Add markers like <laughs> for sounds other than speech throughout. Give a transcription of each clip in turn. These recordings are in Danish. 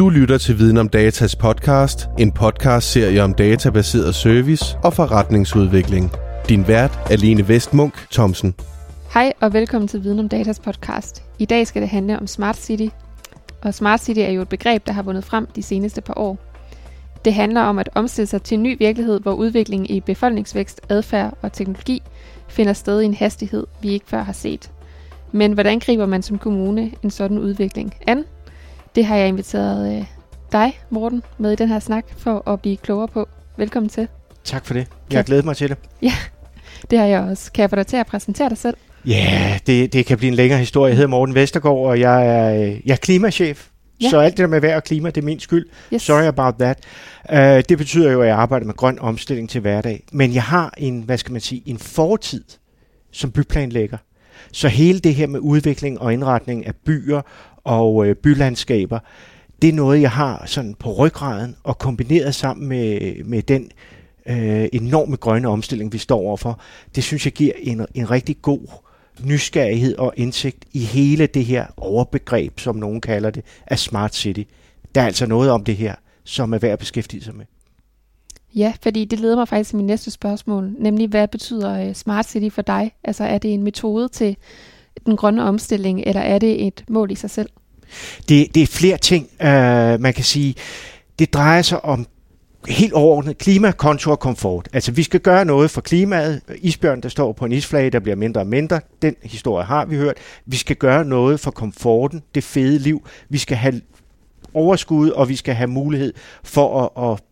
Du lytter til Viden om Datas podcast, en podcast-serie om databaseret service og forretningsudvikling. Din vært er Lene Vestmunk Thomsen. Hej og velkommen til Viden om Datas podcast. I dag skal det handle om Smart City. Og Smart City er jo et begreb, der har vundet frem de seneste par år. Det handler om at omstille sig til en ny virkelighed, hvor udviklingen i befolkningsvækst, adfærd og teknologi finder sted i en hastighed, vi ikke før har set. Men hvordan griber man som kommune en sådan udvikling an? Det har jeg inviteret øh, dig, Morten, med i den her snak for at blive klogere på. Velkommen til. Tak for det. Jeg har glædet mig til det. Ja, det har jeg også. Kan jeg få dig til at præsentere dig selv? Ja, det, det kan blive en længere historie. Jeg hedder Morten Vestergaard, og jeg er, øh, jeg er klimachef. Ja. Så alt det der med vejr og klima, det er min skyld. Yes. Sorry about that. Uh, det betyder jo, at jeg arbejder med grøn omstilling til hverdag. Men jeg har en, hvad skal man sige, en fortid som byplanlægger. Så hele det her med udvikling og indretning af byer og øh, bylandskaber, det er noget, jeg har sådan på ryggraden og kombineret sammen med, med den øh, enorme grønne omstilling, vi står overfor. Det synes jeg giver en, en rigtig god nysgerrighed og indsigt i hele det her overbegreb, som nogen kalder det, af Smart City. Der er altså noget om det her, som er værd at beskæftige sig med. Ja, fordi det leder mig faktisk til min næste spørgsmål, nemlig hvad betyder øh, Smart City for dig? Altså er det en metode til den grønne omstilling, eller er det et mål i sig selv? Det, det er flere ting, øh, man kan sige. Det drejer sig om helt overordnet klima, kontur og komfort. Altså vi skal gøre noget for klimaet. Isbjørn, der står på en isflage, der bliver mindre og mindre. Den historie har vi hørt. Vi skal gøre noget for komforten, det fede liv. Vi skal have overskud, og vi skal have mulighed for at, at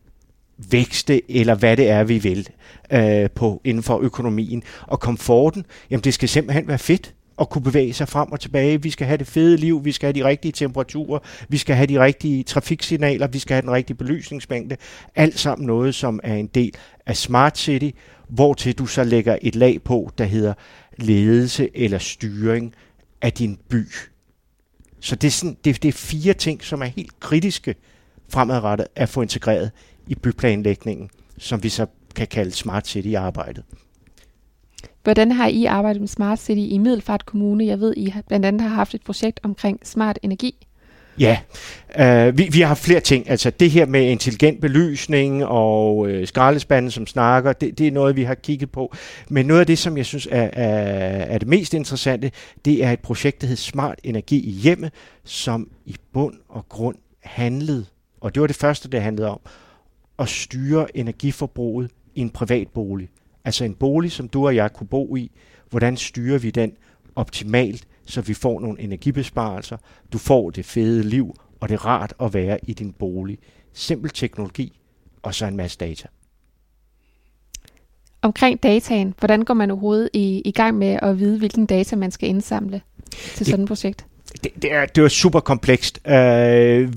vækste, eller hvad det er, vi vil øh, på inden for økonomien. Og komforten, jamen det skal simpelthen være fedt at kunne bevæge sig frem og tilbage. Vi skal have det fede liv, vi skal have de rigtige temperaturer, vi skal have de rigtige trafiksignaler, vi skal have den rigtige belysningsmængde. Alt sammen noget, som er en del af Smart City, hvor til du så lægger et lag på, der hedder ledelse eller styring af din by. Så det er, sådan, det, det er fire ting, som er helt kritiske fremadrettet at få integreret i byplanlægningen, som vi så kan kalde Smart City-arbejdet. Hvordan har I arbejdet med Smart City i Middelfart Kommune? Jeg ved, I blandt andet har haft et projekt omkring smart energi. Ja, øh, vi, vi har haft flere ting. Altså det her med intelligent belysning og øh, skraldespanden, som snakker, det, det er noget, vi har kigget på. Men noget af det, som jeg synes er, er, er det mest interessante, det er et projekt, der hedder Smart Energi i hjemmet, som i bund og grund handlede, og det var det første, det handlede om, at styre energiforbruget i en privat bolig. Altså en bolig, som du og jeg kunne bo i. Hvordan styrer vi den optimalt, så vi får nogle energibesparelser, du får det fede liv, og det er rart at være i din bolig. Simpel teknologi, og så en masse data. Omkring dataen, hvordan går man overhovedet i, i gang med at vide, hvilken data man skal indsamle til sådan et projekt? det, det, er, det var super komplekst. Uh,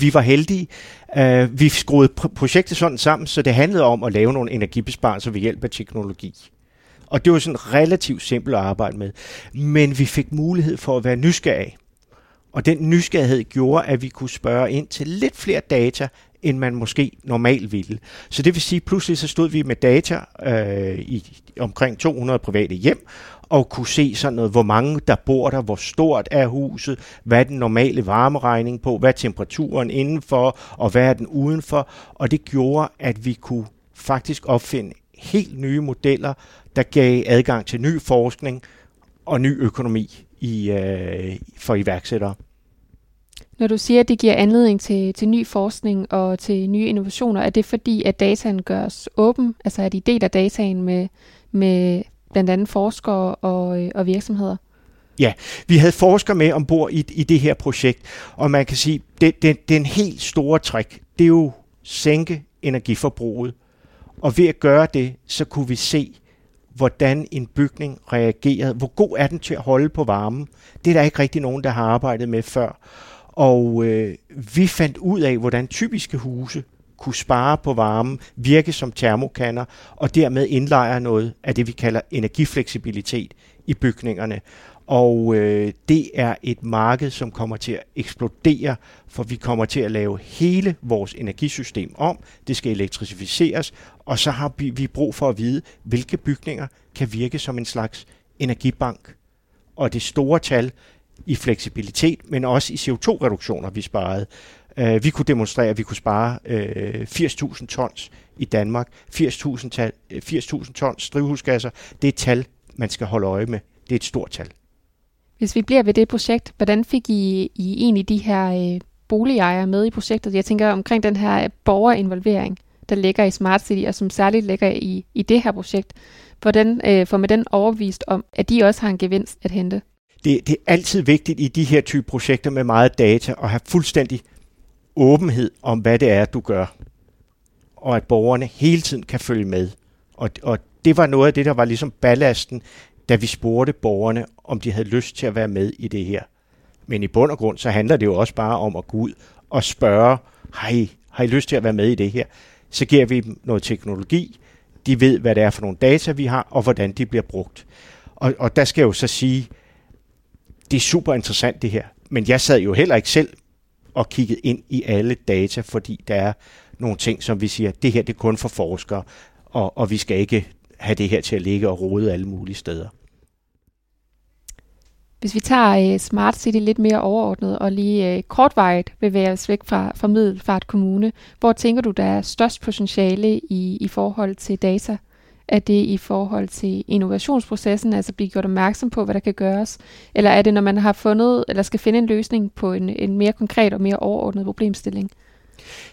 vi var heldige. Uh, vi skruede projektet sådan sammen, så det handlede om at lave nogle energibesparelser ved hjælp af teknologi. Og det var sådan relativt simpelt at arbejde med. Men vi fik mulighed for at være nysgerrige. Og den nysgerrighed gjorde, at vi kunne spørge ind til lidt flere data, end man måske normalt ville. Så det vil sige, at pludselig så stod vi med data øh, i omkring 200 private hjem, og kunne se sådan noget, hvor mange der bor der, hvor stort er huset, hvad er den normale varmeregning på, hvad er temperaturen indenfor, og hvad er den udenfor. Og det gjorde, at vi kunne faktisk opfinde helt nye modeller, der gav adgang til ny forskning og ny økonomi i, øh, for iværksættere. Når du siger, at det giver anledning til, til ny forskning og til nye innovationer, er det fordi, at dataen gøres åben? Altså at I deler dataen med, med blandt andet forskere og, øh, og virksomheder? Ja, vi havde forskere med ombord i, i det her projekt, og man kan sige, det, det, det er en helt store træk. Det er jo sænke energiforbruget. Og ved at gøre det, så kunne vi se, hvordan en bygning reagerede. Hvor god er den til at holde på varmen? Det er der ikke rigtig nogen, der har arbejdet med før. Og øh, vi fandt ud af, hvordan typiske huse kunne spare på varmen, virke som termokanner og dermed indlejre noget af det, vi kalder energifleksibilitet i bygningerne. Og øh, det er et marked, som kommer til at eksplodere, for vi kommer til at lave hele vores energisystem om. Det skal elektrificeres, og så har vi, vi brug for at vide, hvilke bygninger kan virke som en slags energibank. Og det store tal i fleksibilitet, men også i CO2-reduktioner, vi sparede, Uh, vi kunne demonstrere, at vi kunne spare uh, 80.000 tons i Danmark. 80.000 tal, 80 tons drivhusgasser, det er et tal, man skal holde øje med. Det er et stort tal. Hvis vi bliver ved det projekt, hvordan fik I, I egentlig de her øh, boligejere med i projektet? Jeg tænker omkring den her borgerinvolvering, der ligger i Smart City, og som særligt ligger i, i det her projekt. Hvordan øh, får man den overvist om, at de også har en gevinst at hente? Det, det er altid vigtigt i de her type projekter med meget data at have fuldstændig åbenhed om, hvad det er, du gør. Og at borgerne hele tiden kan følge med. Og, og det var noget af det, der var ligesom ballasten, da vi spurgte borgerne, om de havde lyst til at være med i det her. Men i bund og grund, så handler det jo også bare om at gå ud og spørge, har I, har I lyst til at være med i det her? Så giver vi dem noget teknologi, de ved, hvad det er for nogle data, vi har, og hvordan de bliver brugt. Og, og der skal jeg jo så sige, det er super interessant det her, men jeg sad jo heller ikke selv og kigget ind i alle data, fordi der er nogle ting, som vi siger, det her det er kun for forskere, og, og vi skal ikke have det her til at ligge og rode alle mulige steder. Hvis vi tager uh, Smart City lidt mere overordnet og lige uh, kortvarigt bevæger os væk fra, fra Middelfart Kommune, hvor tænker du, der er størst potentiale i, i forhold til data? Er det i forhold til innovationsprocessen, altså blive gjort opmærksom på, hvad der kan gøres? Eller er det, når man har fundet, eller skal finde en løsning på en, en mere konkret og mere overordnet problemstilling?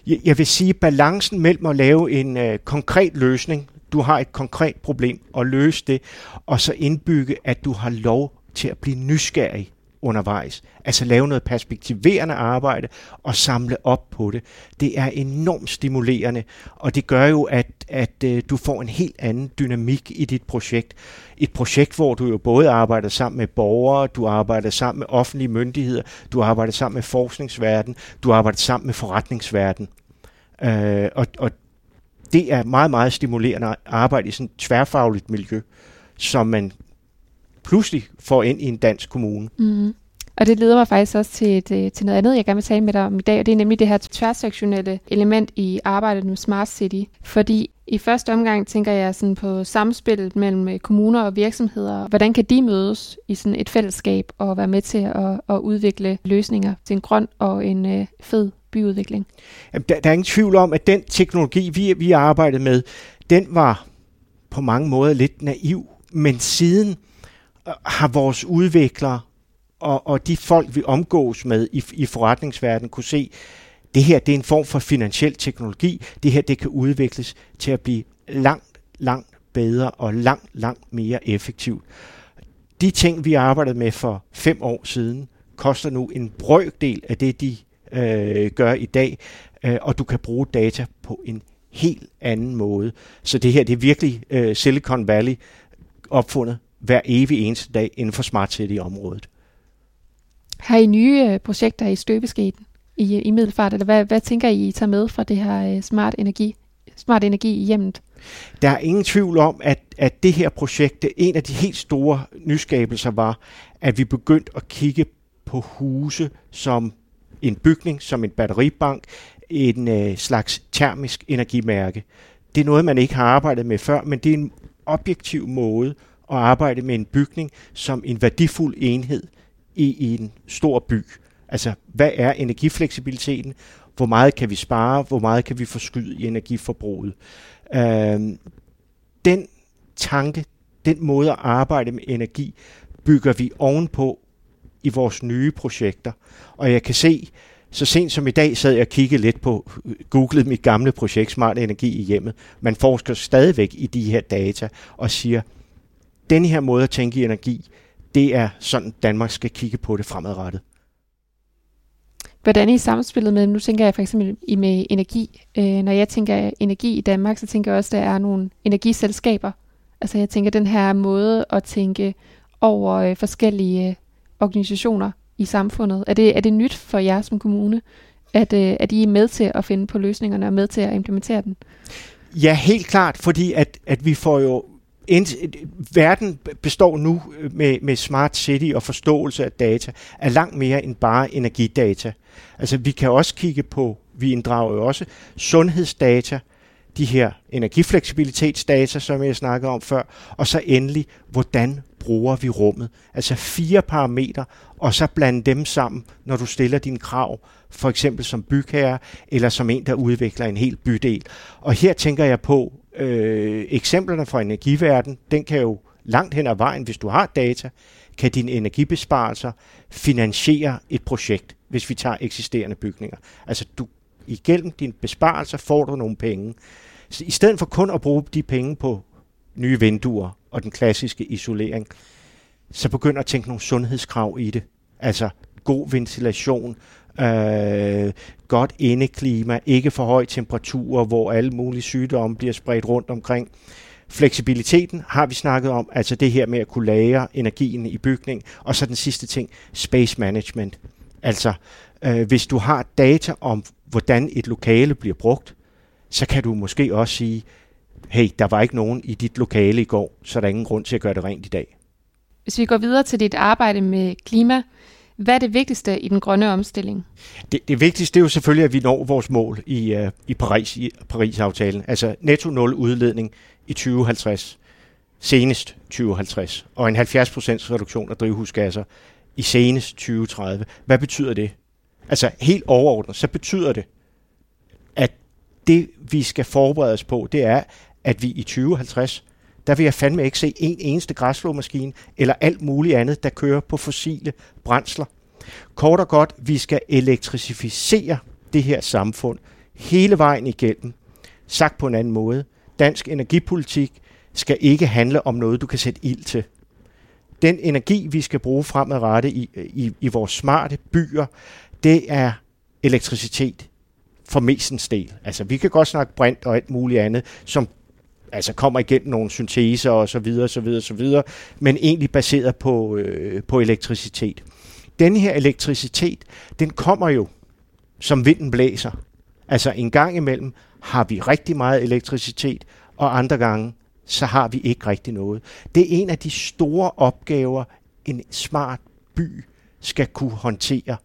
Jeg vil sige, balancen mellem at lave en øh, konkret løsning, du har et konkret problem, og løse det, og så indbygge, at du har lov til at blive nysgerrig undervejs. Altså lave noget perspektiverende arbejde og samle op på det. Det er enormt stimulerende, og det gør jo, at, at øh, du får en helt anden dynamik i dit projekt. Et projekt, hvor du jo både arbejder sammen med borgere, du arbejder sammen med offentlige myndigheder, du arbejder sammen med forskningsverden, du arbejder sammen med forretningsverden. Øh, og, og det er meget, meget stimulerende at arbejde i sådan et tværfagligt miljø, som man pludselig får ind i en dansk kommune. Mm. Og det leder mig faktisk også til, et, til noget andet, jeg gerne vil tale med dig om i dag, og det er nemlig det her tværsektionelle element i arbejdet med Smart City. Fordi i første omgang tænker jeg sådan på samspillet mellem øh, kommuner og virksomheder. Hvordan kan de mødes i sådan et fællesskab og være med til at, at udvikle løsninger til en grøn og en øh, fed byudvikling? Der, der er ingen tvivl om, at den teknologi, vi, vi arbejdede med, den var på mange måder lidt naiv. Men siden har vores udviklere og, og de folk, vi omgås med i, i forretningsverdenen, kunne se, det her det er en form for finansiel teknologi. Det her det kan udvikles til at blive langt, langt bedre og langt, langt mere effektivt. De ting, vi arbejdede med for fem år siden, koster nu en brøkdel af det, de øh, gør i dag, øh, og du kan bruge data på en helt anden måde. Så det her det er virkelig øh, Silicon Valley opfundet hver evig eneste dag inden for Smart City-området. Har I nye øh, projekter i støbeskeden i, i Middelfart, eller hvad, hvad tænker I, I tager med fra det her øh, smart energi, smart energi i hjemmet? Der er ingen tvivl om, at, at det her projekt, en af de helt store nyskabelser var, at vi begyndte at kigge på huse som en bygning, som en batteribank, en øh, slags termisk energimærke. Det er noget, man ikke har arbejdet med før, men det er en objektiv måde at arbejde med en bygning som en værdifuld enhed i, i en stor by. Altså, hvad er energifleksibiliteten? Hvor meget kan vi spare? Hvor meget kan vi forskyde i energiforbruget? Øh, den tanke, den måde at arbejde med energi, bygger vi ovenpå i vores nye projekter. Og jeg kan se, så sent som i dag sad jeg og kiggede lidt på, googlede mit gamle projekt Smart Energi i hjemmet. Man forsker stadigvæk i de her data og siger, den her måde at tænke i energi, det er sådan, Danmark skal kigge på det fremadrettet. Hvordan er I samspillet med, nu tænker jeg for eksempel i med energi. Øh, når jeg tænker energi i Danmark, så tænker jeg også, at der er nogle energiselskaber. Altså jeg tænker den her måde at tænke over øh, forskellige øh, organisationer i samfundet. Er det, er det nyt for jer som kommune, at, øh, at I er med til at finde på løsningerne og med til at implementere den? Ja, helt klart, fordi at, at vi får jo verden består nu øh, med, med smart city og forståelse af data er langt mere end bare energidata. Altså vi kan også kigge på, vi inddrager jo også sundhedsdata, de her energifleksibilitetsdata, som jeg snakkede om før, og så endelig, hvordan bruger vi rummet? Altså fire parametre, og så blande dem sammen, når du stiller dine krav, for eksempel som bygherre, eller som en, der udvikler en hel bydel. Og her tænker jeg på øh, eksemplerne fra energiverden, den kan jo langt hen ad vejen, hvis du har data, kan dine energibesparelser finansiere et projekt, hvis vi tager eksisterende bygninger. Altså du, igennem dine besparelser får du nogle penge. Så i stedet for kun at bruge de penge på nye vinduer og den klassiske isolering, så begynder at tænke nogle sundhedskrav i det. Altså god ventilation, øh, godt indeklima, ikke for høje temperaturer, hvor alle mulige sygdomme bliver spredt rundt omkring. Fleksibiliteten har vi snakket om, altså det her med at kunne lagre energien i bygningen. Og så den sidste ting, space management. Altså, øh, hvis du har data om, hvordan et lokale bliver brugt, så kan du måske også sige, hey, der var ikke nogen i dit lokale i går, så der er ingen grund til at gøre det rent i dag. Hvis vi går videre til dit arbejde med klima, hvad er det vigtigste i den grønne omstilling? Det, det vigtigste er jo selvfølgelig, at vi når vores mål i, øh, i Paris i Paris-aftalen. Altså netto nul udledning i 2050, senest 2050, og en 70% reduktion af drivhusgasser i senest 2030. Hvad betyder det? Altså helt overordnet, så betyder det, at det vi skal forberede os på, det er, at vi i 2050, der vil jeg fandme ikke se en eneste græsslåmaskine eller alt muligt andet, der kører på fossile brændsler. Kort og godt, vi skal elektrificere det her samfund hele vejen igennem. Sagt på en anden måde, dansk energipolitik skal ikke handle om noget, du kan sætte ild til. Den energi, vi skal bruge fremadrettet i, i, i vores smarte byer, det er elektricitet for mestens del. Altså, vi kan godt snakke brint og alt muligt andet, som altså kommer igennem nogle synteser og så videre, så videre, så videre, men egentlig baseret på, øh, på elektricitet. Den her elektricitet, den kommer jo, som vinden blæser. Altså en gang imellem har vi rigtig meget elektricitet, og andre gange, så har vi ikke rigtig noget. Det er en af de store opgaver, en smart by skal kunne håndtere.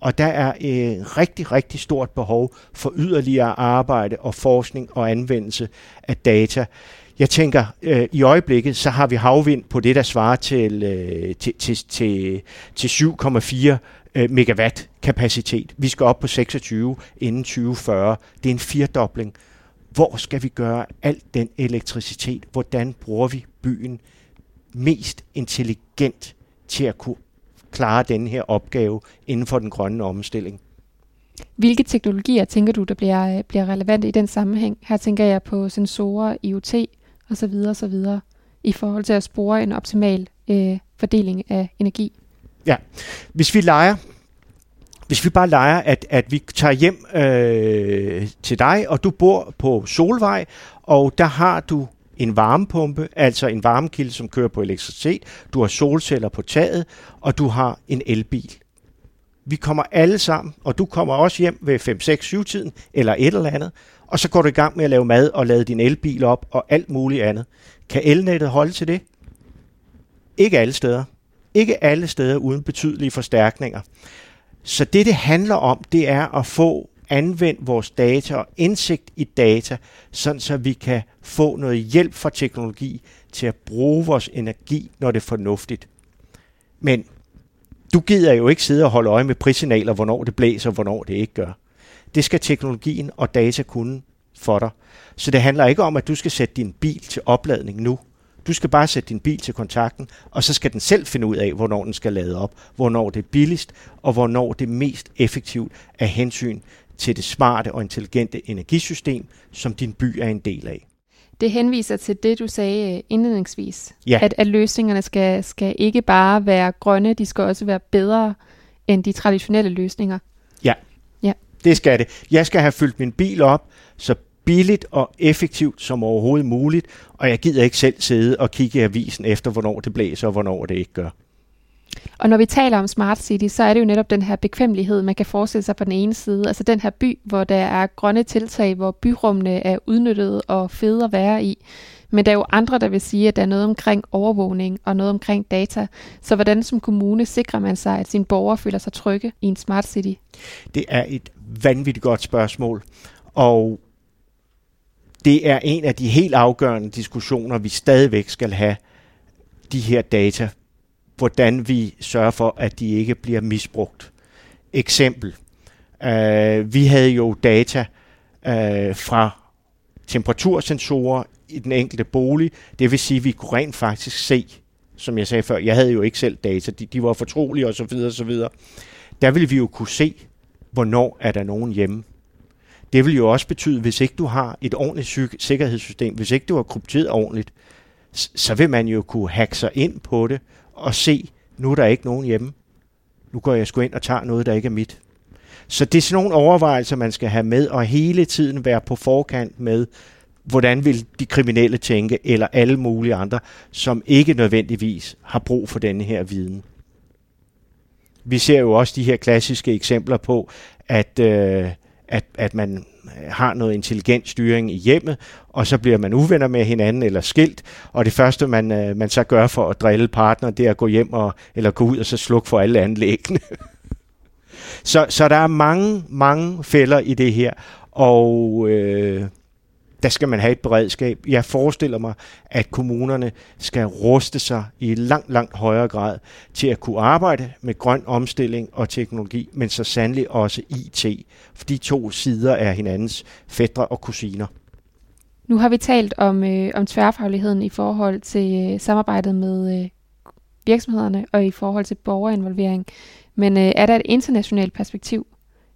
Og der er et rigtig, rigtig stort behov for yderligere arbejde og forskning og anvendelse af data. Jeg tænker, øh, i øjeblikket, så har vi havvind på det, der svarer til, øh, til, til, til, til 7,4 øh, megawatt kapacitet. Vi skal op på 26 inden 2040. Det er en firdobling. Hvor skal vi gøre al den elektricitet? Hvordan bruger vi byen mest intelligent til at kunne klare den her opgave inden for den grønne omstilling. Hvilke teknologier tænker du, der bliver, øh, bliver relevante i den sammenhæng? Her tænker jeg på sensorer, IoT osv. osv. i forhold til at spore en optimal øh, fordeling af energi. Ja, hvis vi leger, hvis vi bare leger, at, at vi tager hjem øh, til dig, og du bor på Solvej, og der har du en varmepumpe, altså en varmekilde, som kører på elektricitet, du har solceller på taget, og du har en elbil. Vi kommer alle sammen, og du kommer også hjem ved 5, 6, 7 tiden, eller et eller andet, og så går du i gang med at lave mad og lade din elbil op og alt muligt andet. Kan elnettet holde til det? Ikke alle steder. Ikke alle steder uden betydelige forstærkninger. Så det, det handler om, det er at få anvendt vores data og indsigt i data, sådan så vi kan få noget hjælp fra teknologi til at bruge vores energi, når det er fornuftigt. Men du gider jo ikke sidde og holde øje med prissignaler, hvornår det blæser og hvornår det ikke gør. Det skal teknologien og data kunne for dig. Så det handler ikke om, at du skal sætte din bil til opladning nu. Du skal bare sætte din bil til kontakten, og så skal den selv finde ud af, hvornår den skal lade op, hvornår det er billigst, og hvornår det er mest effektivt af hensyn til det smarte og intelligente energisystem, som din by er en del af. Det henviser til det, du sagde øh, indledningsvis, ja. at, at løsningerne skal, skal ikke bare være grønne, de skal også være bedre end de traditionelle løsninger. Ja, ja. det skal det. Jeg skal have fyldt min bil op så billigt og effektivt som overhovedet muligt, og jeg gider ikke selv sidde og kigge i avisen efter, hvornår det blæser og hvornår det ikke gør. Og når vi taler om Smart City, så er det jo netop den her bekvemmelighed, man kan forestille sig på den ene side. Altså den her by, hvor der er grønne tiltag, hvor byrummene er udnyttet og fede at være i. Men der er jo andre, der vil sige, at der er noget omkring overvågning og noget omkring data. Så hvordan som kommune sikrer man sig, at sine borgere føler sig trygge i en Smart City? Det er et vanvittigt godt spørgsmål. Og det er en af de helt afgørende diskussioner, vi stadigvæk skal have, de her data. Hvordan vi sørger for, at de ikke bliver misbrugt. Eksempel. Øh, vi havde jo data øh, fra temperatursensorer i den enkelte bolig. Det vil sige, at vi kunne rent faktisk se, som jeg sagde før, jeg havde jo ikke selv data, de, de var fortrolige osv. osv. Der ville vi jo kunne se, hvornår er der nogen hjemme. Det vil jo også betyde, hvis ikke du har et ordentligt sikkerhedssystem, hvis ikke du har krypteret ordentligt, så vil man jo kunne hacke sig ind på det og se, nu er der ikke nogen hjemme. Nu går jeg sgu ind og tager noget, der ikke er mit. Så det er sådan nogle overvejelser, man skal have med, og hele tiden være på forkant med, hvordan vil de kriminelle tænke, eller alle mulige andre, som ikke nødvendigvis har brug for denne her viden. Vi ser jo også de her klassiske eksempler på, at, øh, at, at man Øh, har noget intelligent styring i hjemmet, og så bliver man uvenner med hinanden eller skilt, og det første, man, øh, man så gør for at drille partner, det er at gå hjem og, eller gå ud og så slukke for alle anlæggene. <laughs> så, så der er mange, mange fælder i det her, og øh, der skal man have et beredskab. Jeg forestiller mig, at kommunerne skal ruste sig i langt, langt højere grad til at kunne arbejde med grøn omstilling og teknologi, men så sandelig også IT, for de to sider er hinandens fædre og kusiner. Nu har vi talt om, øh, om tværfagligheden i forhold til øh, samarbejdet med øh, virksomhederne og i forhold til borgerinvolvering. Men øh, er der et internationalt perspektiv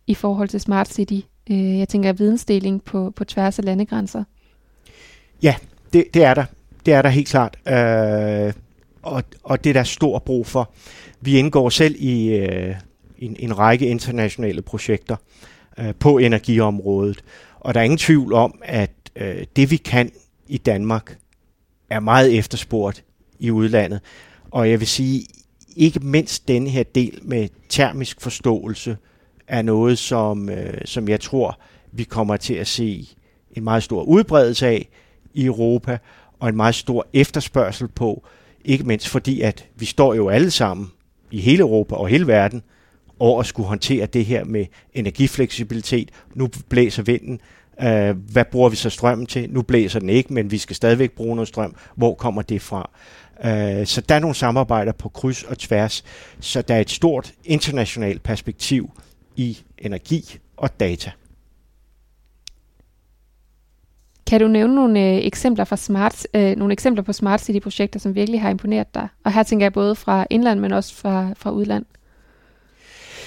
i forhold til Smart City øh, jeg tænker, vidensdeling på, på tværs af landegrænser? Ja, det, det er der. Det er der helt klart. Øh, og, og det er der stor brug for. Vi indgår selv i øh, en, en række internationale projekter øh, på energiområdet. Og der er ingen tvivl om, at øh, det vi kan i Danmark er meget efterspurgt i udlandet. Og jeg vil sige, ikke mindst denne her del med termisk forståelse, er noget, som, øh, som jeg tror, vi kommer til at se en meget stor udbredelse af i Europa, og en meget stor efterspørgsel på, ikke mindst fordi, at vi står jo alle sammen i hele Europa og hele verden over at skulle håndtere det her med energifleksibilitet. Nu blæser vinden. Øh, hvad bruger vi så strømmen til? Nu blæser den ikke, men vi skal stadigvæk bruge noget strøm. Hvor kommer det fra? Øh, så der er nogle samarbejder på kryds og tværs. Så der er et stort internationalt perspektiv i energi og data. Kan du nævne nogle øh, eksempler fra smart, øh, nogle eksempler på smart city projekter, som virkelig har imponeret dig? Og her tænker jeg både fra indland, men også fra, fra udland.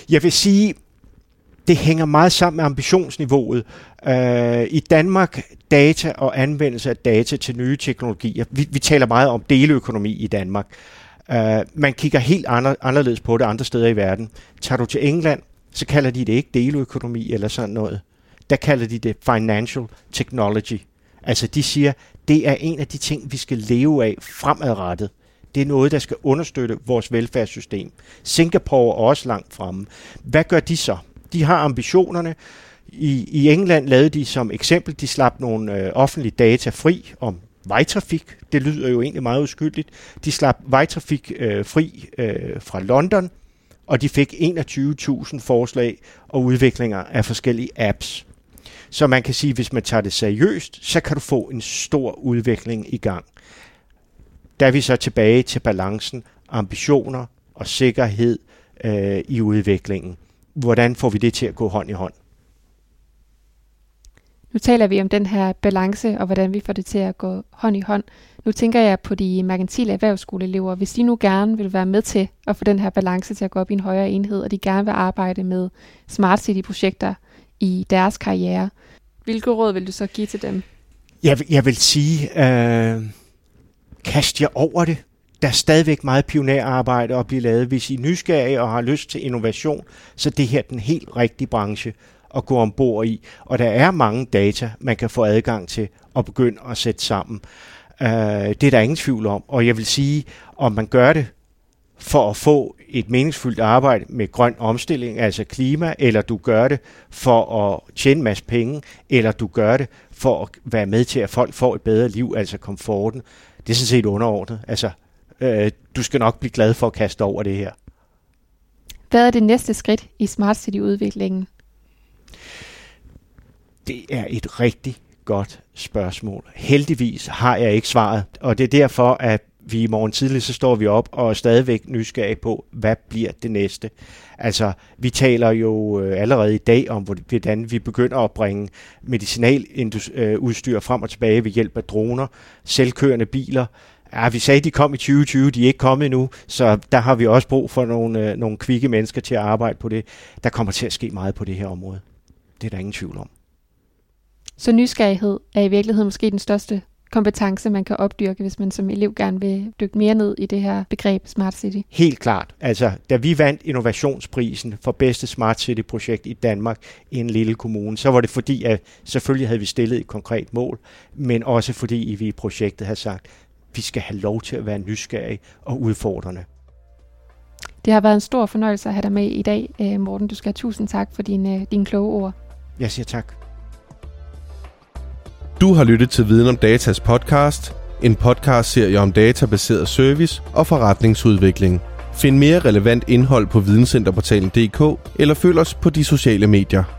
Jeg vil sige, det hænger meget sammen med ambitionsniveauet. Uh, I Danmark, data og anvendelse af data til nye teknologier. Vi, vi taler meget om deleøkonomi i Danmark. Uh, man kigger helt anderledes på det andre steder i verden. Tager du til England, så kalder de det ikke deleøkonomi eller sådan noget. Der kalder de det financial technology. Altså de siger, det er en af de ting, vi skal leve af fremadrettet. Det er noget, der skal understøtte vores velfærdssystem. Singapore er også langt fremme. Hvad gør de så? De har ambitionerne. I, i England lavede de som eksempel, de slap nogle øh, offentlige data fri om vejtrafik. Det lyder jo egentlig meget uskyldigt. De slap vejtrafik øh, fri øh, fra London og de fik 21.000 forslag og udviklinger af forskellige apps. Så man kan sige, at hvis man tager det seriøst, så kan du få en stor udvikling i gang. Der er vi så tilbage til balancen, ambitioner og sikkerhed øh, i udviklingen. Hvordan får vi det til at gå hånd i hånd? Nu taler vi om den her balance, og hvordan vi får det til at gå hånd i hånd. Nu tænker jeg på de merkantile erhvervsskoleelever. Hvis de nu gerne vil være med til at få den her balance til at gå op i en højere enhed, og de gerne vil arbejde med Smart City-projekter i deres karriere, hvilke råd vil du så give til dem? Jeg, jeg vil sige, øh, kast jer over det. Der er stadigvæk meget pionerarbejde at blive lavet. Hvis I er nysgerrige og har lyst til innovation, så det her er den helt rigtige branche at gå ombord i. Og der er mange data, man kan få adgang til og begynde at sætte sammen. Uh, det er der ingen tvivl om. Og jeg vil sige, om man gør det for at få et meningsfuldt arbejde med grøn omstilling, altså klima, eller du gør det for at tjene en masse penge, eller du gør det for at være med til, at folk får et bedre liv, altså komforten. Det er sådan set underordnet. Altså, uh, du skal nok blive glad for at kaste over det her. Hvad er det næste skridt i Smart City-udviklingen? Det er et rigtig godt spørgsmål. Heldigvis har jeg ikke svaret, og det er derfor, at vi i morgen tidlig, så står vi op og er stadigvæk nysgerrige på, hvad bliver det næste. Altså, vi taler jo øh, allerede i dag om, hvordan vi begynder at bringe medicinaludstyr øh, frem og tilbage ved hjælp af droner, selvkørende biler. Ja, vi sagde, at de kom i 2020, de er ikke kommet endnu, så der har vi også brug for nogle, øh, nogle kvikke mennesker til at arbejde på det. Der kommer til at ske meget på det her område. Det er der ingen tvivl om. Så nysgerrighed er i virkeligheden måske den største kompetence, man kan opdyrke, hvis man som elev gerne vil dykke mere ned i det her begreb Smart City? Helt klart. Altså, da vi vandt innovationsprisen for bedste Smart City-projekt i Danmark i en lille kommune, så var det fordi, at selvfølgelig havde vi stillet et konkret mål, men også fordi vi i projektet havde sagt, at vi skal have lov til at være nysgerrige og udfordrende. Det har været en stor fornøjelse at have dig med i dag, øh, Morten. Du skal have tusind tak for dine, dine kloge ord. Jeg siger tak. Du har lyttet til Viden om Datas podcast, en podcast-serie om databaseret service og forretningsudvikling. Find mere relevant indhold på videncenterportalen.dk eller følg os på de sociale medier.